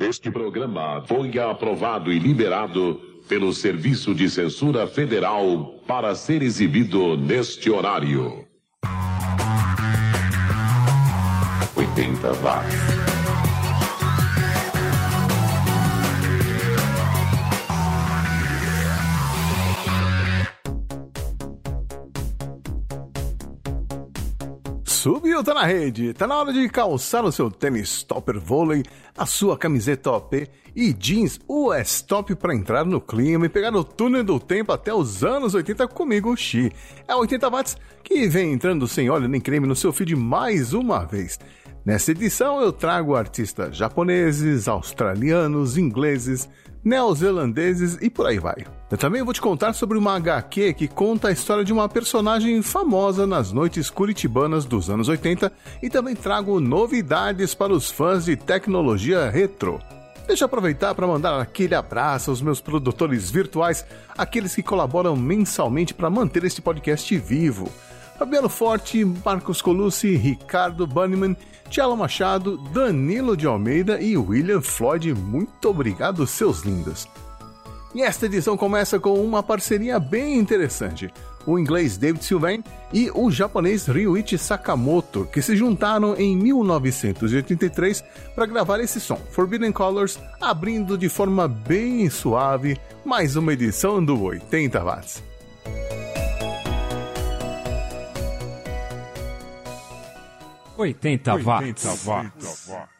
Este programa foi aprovado e liberado pelo Serviço de Censura Federal para ser exibido neste horário. 80 watts. Subiu, tá na rede. Tá na hora de calçar o seu tênis topper vôlei, a sua camiseta OP e jeans US Top para entrar no clima e pegar o túnel do tempo até os anos 80 comigo, Xi. É 80 watts que vem entrando sem óleo nem creme no seu feed mais uma vez. Nessa edição eu trago artistas japoneses, australianos, ingleses, neozelandeses e por aí vai. Eu também vou te contar sobre uma HQ que conta a história de uma personagem famosa nas noites curitibanas dos anos 80 e também trago novidades para os fãs de tecnologia retro. Deixa eu aproveitar para mandar aquele abraço aos meus produtores virtuais, aqueles que colaboram mensalmente para manter este podcast vivo. Fabiano Forte, Marcos Colucci, Ricardo Bunnyman, Tiago Machado, Danilo de Almeida e William Floyd. Muito obrigado, seus lindos. E esta edição começa com uma parceria bem interessante. O inglês David Sylvain e o japonês Ryuichi Sakamoto, que se juntaram em 1983 para gravar esse som, Forbidden Colors, abrindo de forma bem suave mais uma edição do 80 Watts. Oitenta watts. watts. wounds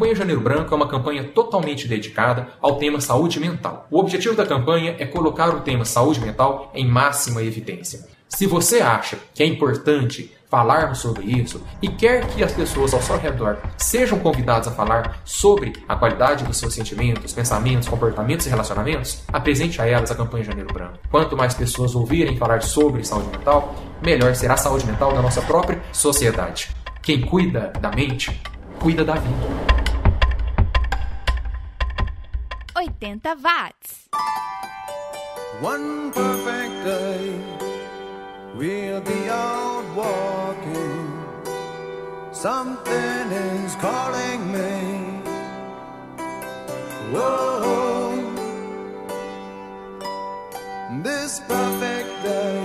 campanha Janeiro Branco é uma campanha totalmente dedicada ao tema saúde mental. O objetivo da campanha é colocar o tema saúde mental em máxima evidência. Se você acha que é importante falarmos sobre isso e quer que as pessoas ao seu redor sejam convidadas a falar sobre a qualidade dos seus sentimentos, pensamentos, comportamentos e relacionamentos, apresente a elas a campanha Janeiro Branco. Quanto mais pessoas ouvirem falar sobre saúde mental, melhor será a saúde mental da nossa própria sociedade. Quem cuida da mente, cuida da vida. 80 watts. One perfect day, we'll be out walking. Something is calling me. Whoa, this perfect day,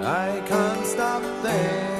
I can't stop thinking.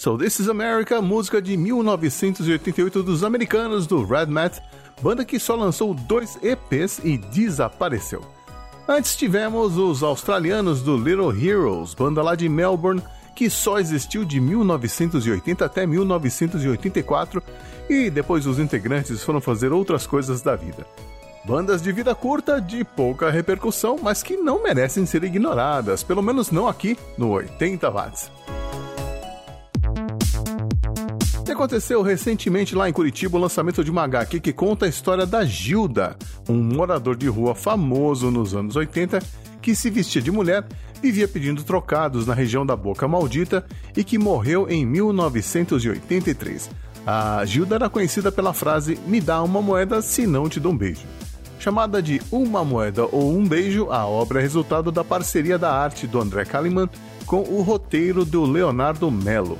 So This Is America, música de 1988 dos americanos do Red Mat, banda que só lançou dois EPs e desapareceu. Antes tivemos os australianos do Little Heroes, banda lá de Melbourne, que só existiu de 1980 até 1984 e depois os integrantes foram fazer outras coisas da vida. Bandas de vida curta, de pouca repercussão, mas que não merecem ser ignoradas, pelo menos não aqui no 80 watts. Aconteceu recentemente lá em Curitiba o lançamento de uma HQ que conta a história da Gilda, um morador de rua famoso nos anos 80 que se vestia de mulher, vivia pedindo trocados na região da Boca Maldita e que morreu em 1983. A Gilda era conhecida pela frase Me dá uma moeda se não te dou um beijo. Chamada de Uma Moeda ou Um Beijo, a obra é resultado da parceria da arte do André Kalimann com o roteiro do Leonardo Mello.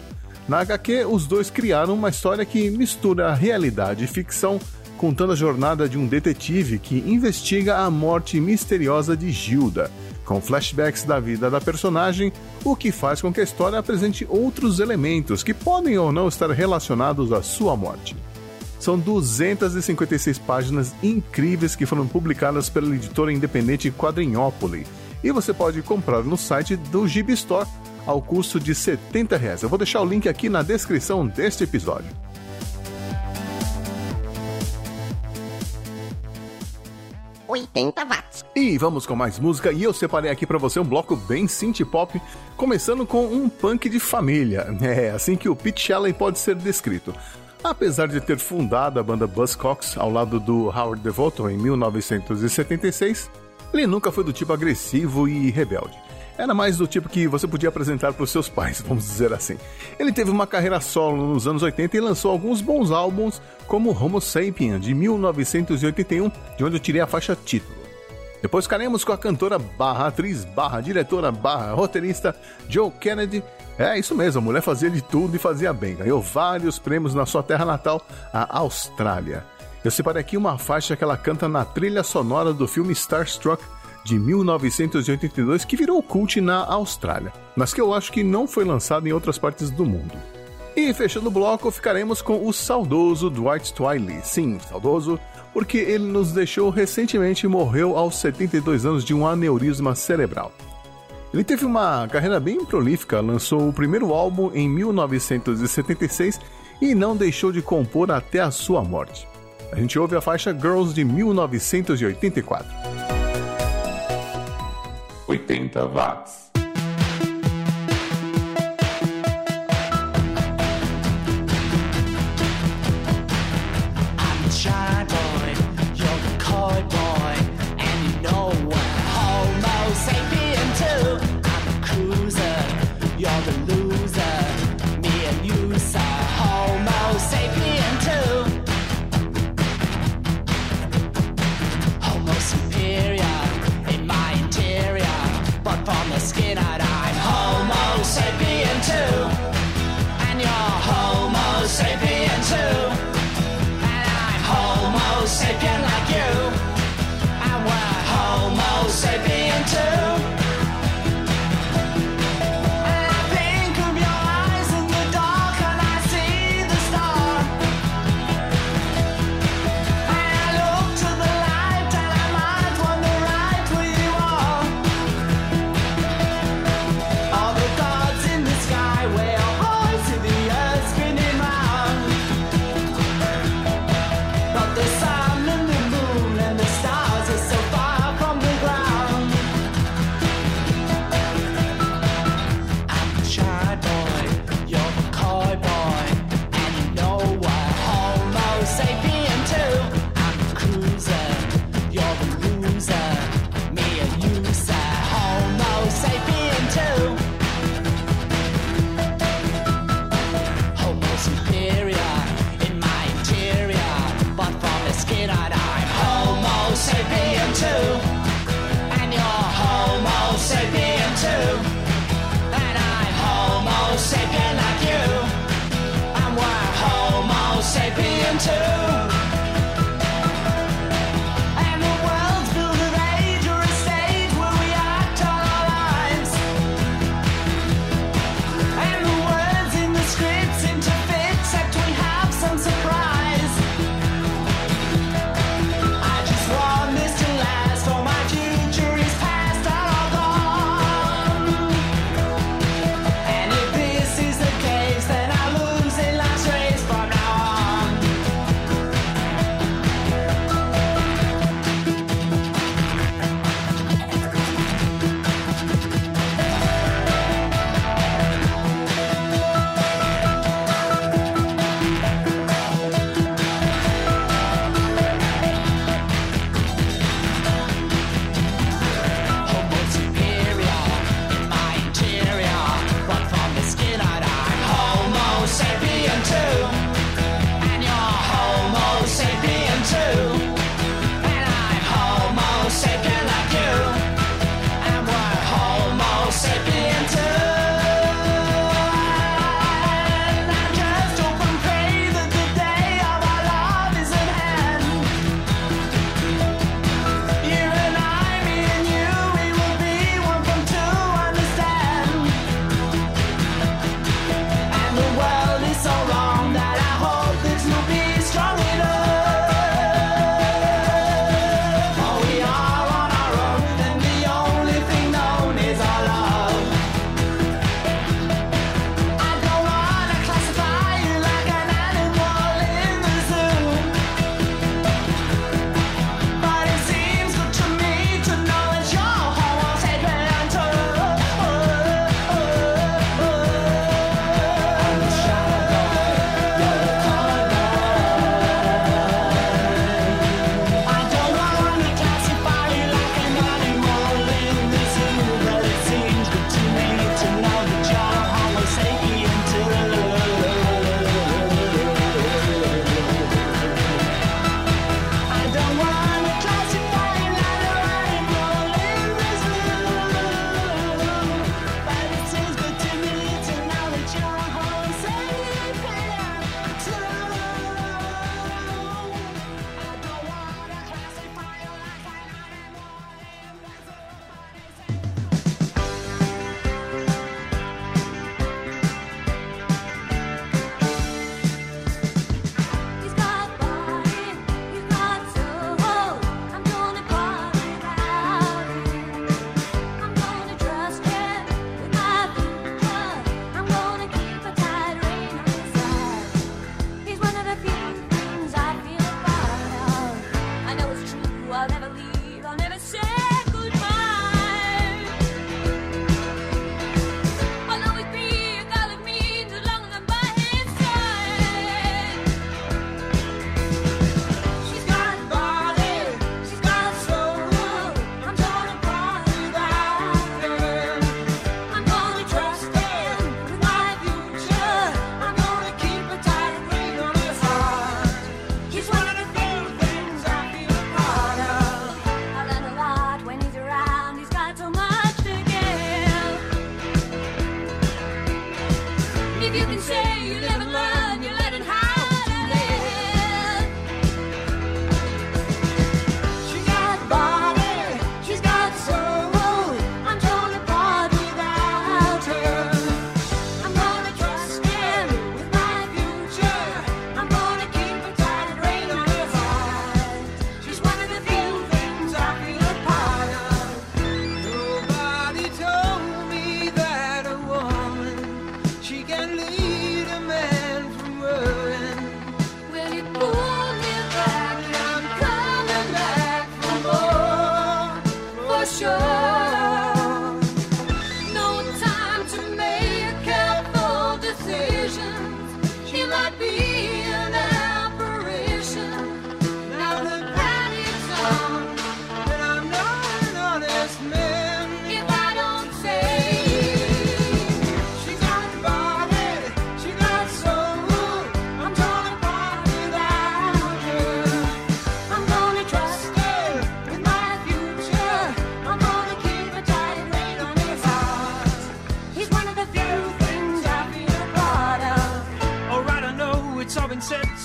Na HQ, os dois criaram uma história que mistura realidade e ficção, contando a jornada de um detetive que investiga a morte misteriosa de Gilda, com flashbacks da vida da personagem, o que faz com que a história apresente outros elementos que podem ou não estar relacionados à sua morte. São 256 páginas incríveis que foram publicadas pela editora independente Quadrinhópole. E você pode comprar no site do Gibi Store ao custo de 70 reais. Eu vou deixar o link aqui na descrição deste episódio. watts. E vamos com mais música e eu separei aqui para você um bloco bem synth pop, começando com um punk de família. É assim que o Pete Shelley pode ser descrito. Apesar de ter fundado a banda Buzzcocks ao lado do Howard Devoto em 1976, ele nunca foi do tipo agressivo e rebelde. Era mais do tipo que você podia apresentar para os seus pais, vamos dizer assim. Ele teve uma carreira solo nos anos 80 e lançou alguns bons álbuns, como Homo Sapien, de 1981, de onde eu tirei a faixa título. Depois ficaremos com a cantora barra atriz, barra diretora, barra roteirista Joe Kennedy. É isso mesmo, a mulher fazia de tudo e fazia bem. Ganhou vários prêmios na sua terra natal, a Austrália. Eu separei aqui uma faixa que ela canta na trilha sonora do filme Starstruck de 1982 que virou cult na Austrália, mas que eu acho que não foi lançado em outras partes do mundo. E fechando o bloco, ficaremos com o saudoso Dwight Twiley. Sim, saudoso, porque ele nos deixou recentemente e morreu aos 72 anos de um aneurisma cerebral. Ele teve uma carreira bem prolífica, lançou o primeiro álbum em 1976 e não deixou de compor até a sua morte. A gente ouve a faixa Girls de 1984. 80 watts.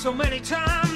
So many times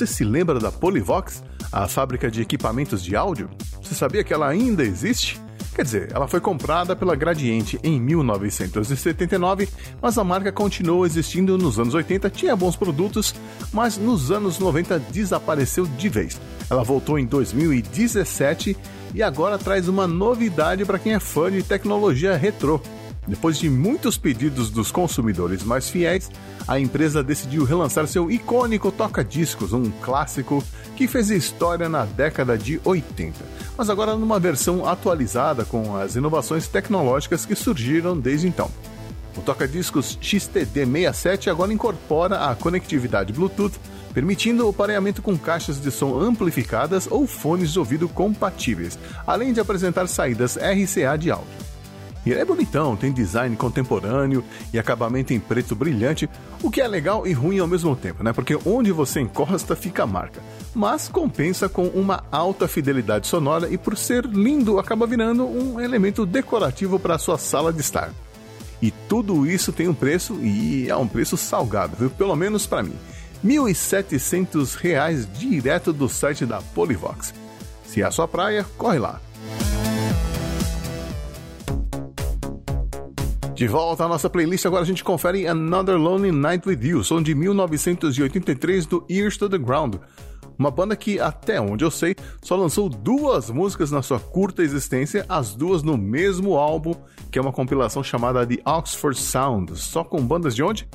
Você se lembra da Polivox, a fábrica de equipamentos de áudio? Você sabia que ela ainda existe? Quer dizer, ela foi comprada pela Gradiente em 1979, mas a marca continuou existindo nos anos 80, tinha bons produtos, mas nos anos 90 desapareceu de vez. Ela voltou em 2017 e agora traz uma novidade para quem é fã de tecnologia retrô. Depois de muitos pedidos dos consumidores mais fiéis, a empresa decidiu relançar seu icônico toca-discos, um clássico que fez história na década de 80, mas agora numa versão atualizada com as inovações tecnológicas que surgiram desde então. O toca-discos XTD67 agora incorpora a conectividade Bluetooth, permitindo o pareamento com caixas de som amplificadas ou fones de ouvido compatíveis, além de apresentar saídas RCA de áudio. E ele é bonitão, tem design contemporâneo e acabamento em preto brilhante, o que é legal e ruim ao mesmo tempo, né? Porque onde você encosta fica a marca. Mas compensa com uma alta fidelidade sonora e por ser lindo acaba virando um elemento decorativo para sua sala de estar. E tudo isso tem um preço e é um preço salgado, viu? Pelo menos para mim. 1.700 reais direto do site da Polivox. Se é a sua praia, corre lá. De volta à nossa playlist, agora a gente confere Another Lonely Night With You, som de 1983 do Ears to the Ground. Uma banda que, até onde eu sei, só lançou duas músicas na sua curta existência, as duas no mesmo álbum, que é uma compilação chamada The Oxford Sound, só com bandas de onde?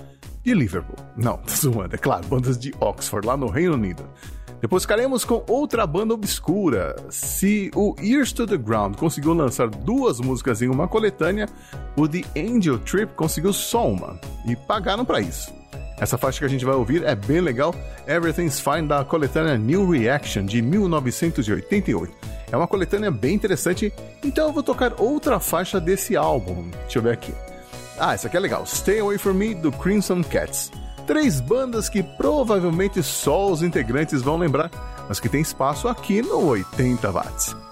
De Liverpool. Não, zoando, é claro, bandas de Oxford, lá no Reino Unido. Depois ficaremos com outra banda obscura. Se o Ears to the Ground conseguiu lançar duas músicas em uma coletânea, o The Angel Trip conseguiu só uma. E pagaram para isso. Essa faixa que a gente vai ouvir é bem legal, Everything's Fine da coletânea New Reaction de 1988. É uma coletânea bem interessante, então eu vou tocar outra faixa desse álbum. Deixa eu ver aqui. Ah, essa aqui é legal, Stay Away From Me do Crimson Cats. Três bandas que provavelmente só os integrantes vão lembrar, mas que tem espaço aqui no 80 watts.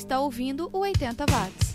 Está ouvindo o 80 Watts.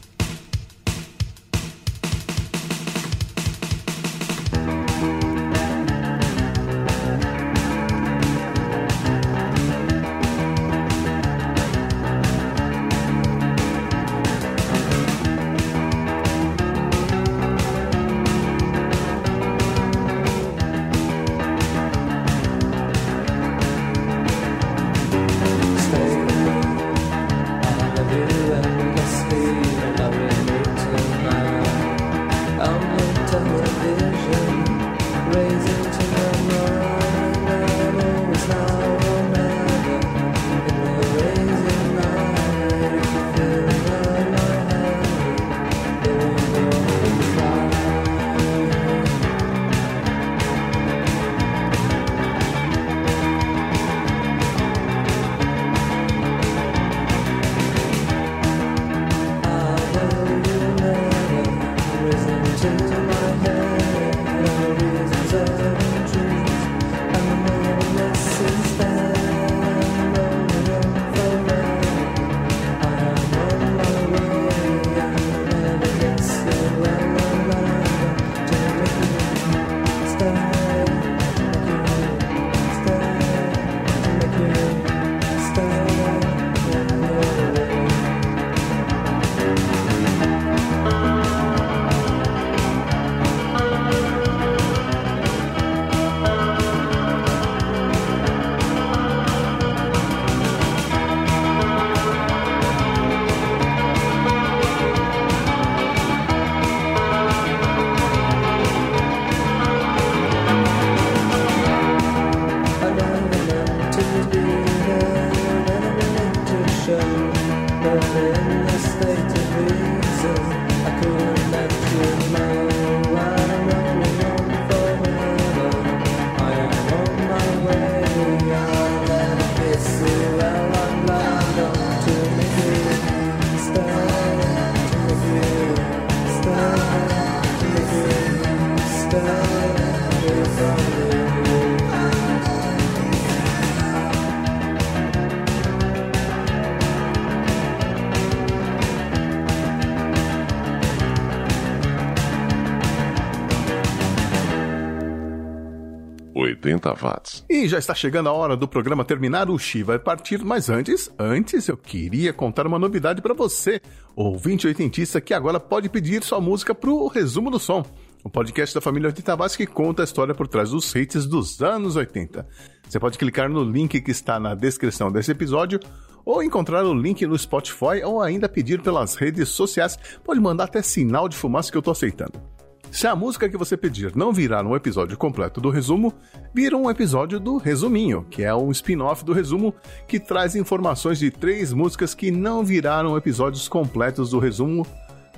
watts. E já está chegando a hora do programa terminar, o Xi vai partir, mas antes, antes eu queria contar uma novidade para você, ouvinte oitentista que agora pode pedir sua música para o resumo do som. O podcast da família 80 que conta a história por trás dos hits dos anos 80. Você pode clicar no link que está na descrição desse episódio ou encontrar o link no Spotify ou ainda pedir pelas redes sociais. Pode mandar até sinal de fumaça que eu estou aceitando. Se a música que você pedir não virar um episódio completo do resumo, vira um episódio do Resuminho, que é um spin-off do resumo que traz informações de três músicas que não viraram episódios completos do resumo,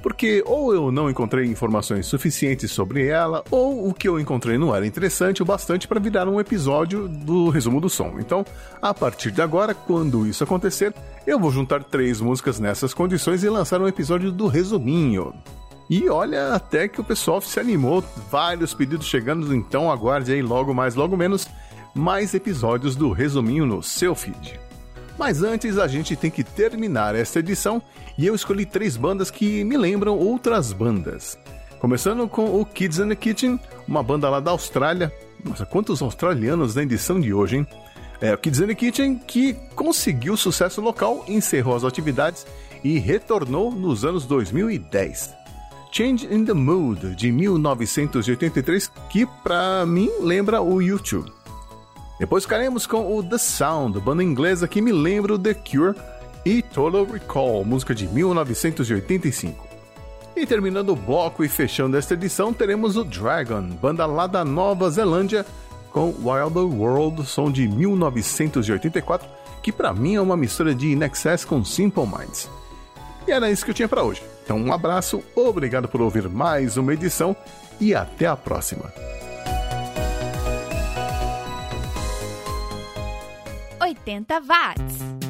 porque ou eu não encontrei informações suficientes sobre ela, ou o que eu encontrei não era interessante o bastante para virar um episódio do resumo do som. Então, a partir de agora, quando isso acontecer, eu vou juntar três músicas nessas condições e lançar um episódio do Resuminho. E olha, até que o pessoal se animou, vários pedidos chegando, então aguarde aí logo mais, logo menos, mais episódios do Resuminho no seu feed. Mas antes a gente tem que terminar esta edição e eu escolhi três bandas que me lembram outras bandas. Começando com o Kids in the Kitchen, uma banda lá da Austrália. Nossa, quantos australianos na edição de hoje, hein? É, o Kids in the Kitchen que conseguiu sucesso local, encerrou as atividades e retornou nos anos 2010. Change in the Mood, de 1983, que pra mim lembra o YouTube. Depois ficaremos com o The Sound, banda inglesa que me lembra o The Cure, e Total Recall, música de 1985. E terminando o bloco e fechando esta edição, teremos o Dragon, banda lá da Nova Zelândia, com Wild World, som de 1984, que pra mim é uma mistura de In Excess com Simple Minds. E era isso que eu tinha pra hoje. Então, um abraço, obrigado por ouvir mais uma edição e até a próxima. 80 watts.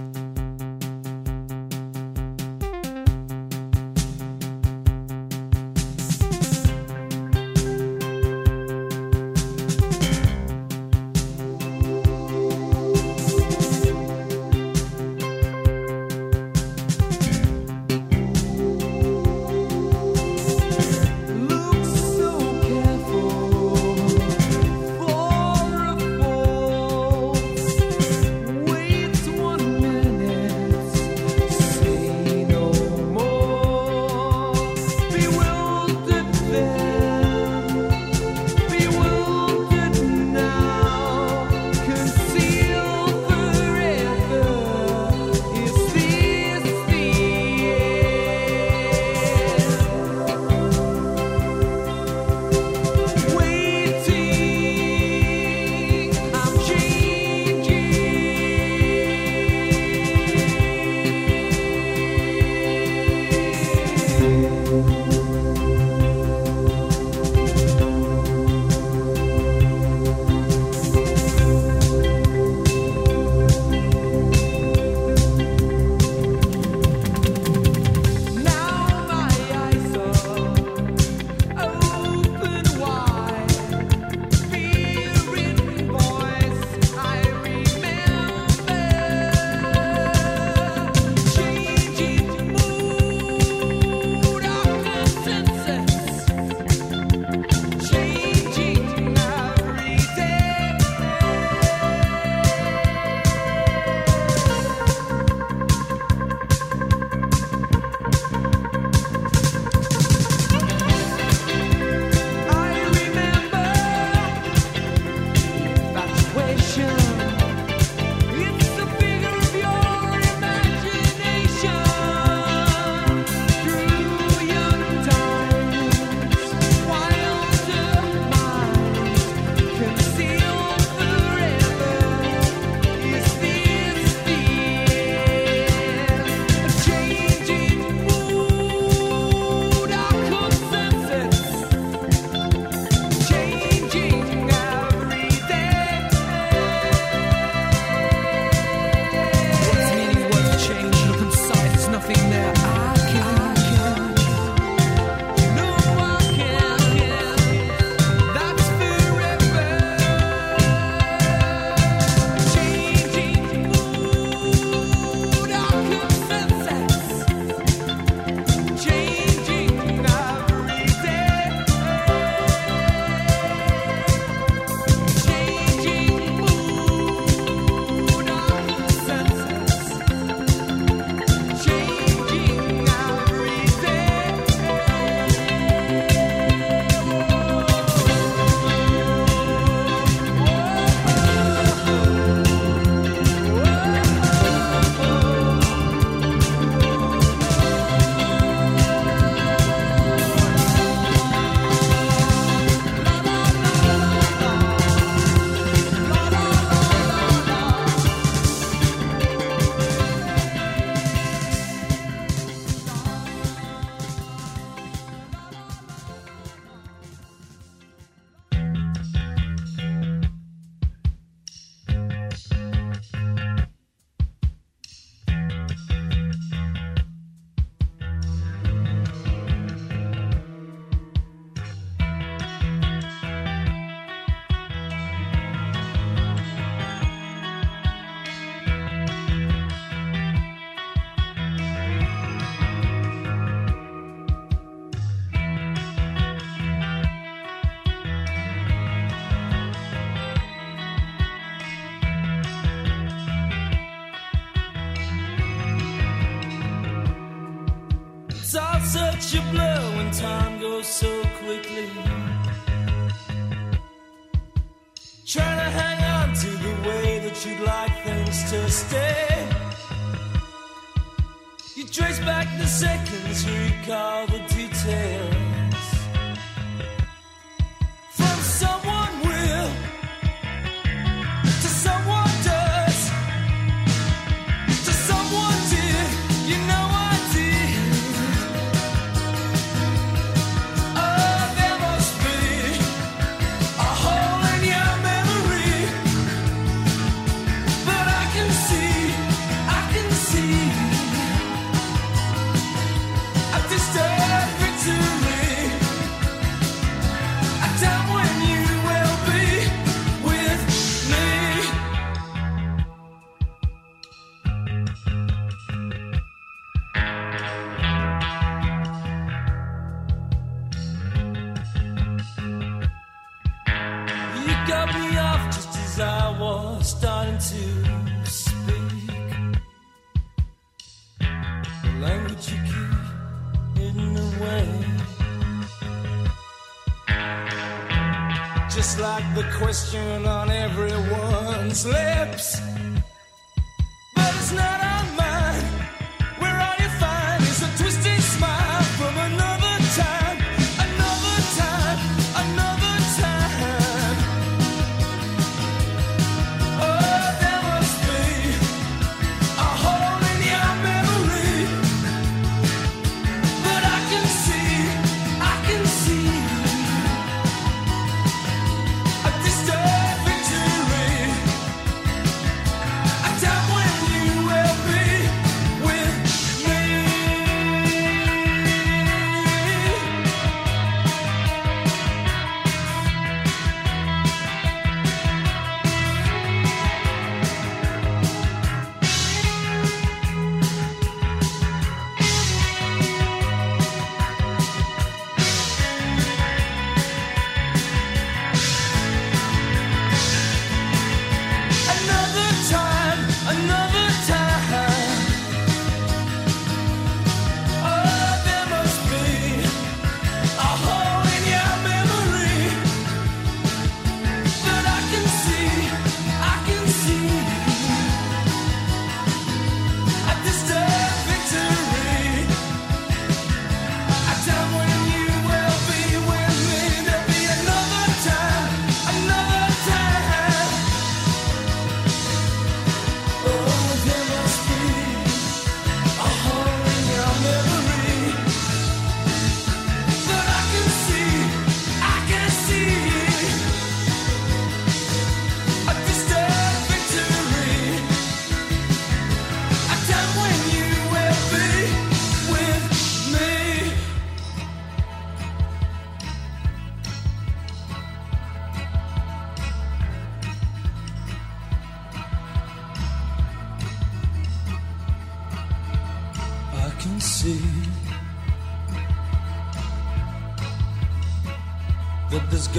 You blow when time goes so quickly. Trying to hang on to the way that you'd like things to stay. You trace back the seconds, recall the details. slips.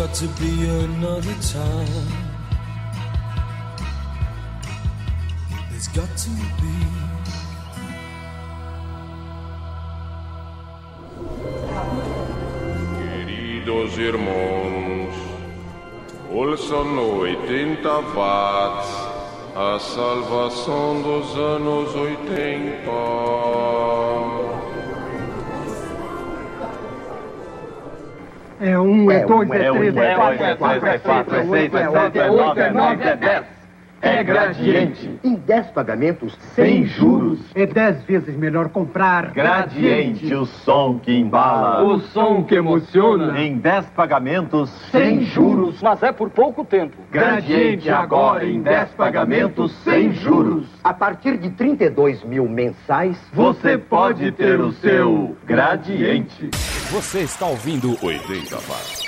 Got to be another time. There's got to be. Queridos irmãos, ouçam no 80 watts a salvação dos anos 80. É um, é dois, é é três, é é quatro, é quatro, é é quatro, é cinco, seis, é é sete, é é é é nove, é dez. É gradiente. Em 10 pagamentos sem juros. É dez vezes melhor comprar. Gradiente, o som que embala. O som que emociona. Em 10 pagamentos Sem juros. Mas é por pouco tempo. Gradiente agora em 10 pagamentos sem juros. A partir de 32 mil mensais. Você pode ter o seu gradiente. Você está ouvindo 80 watts.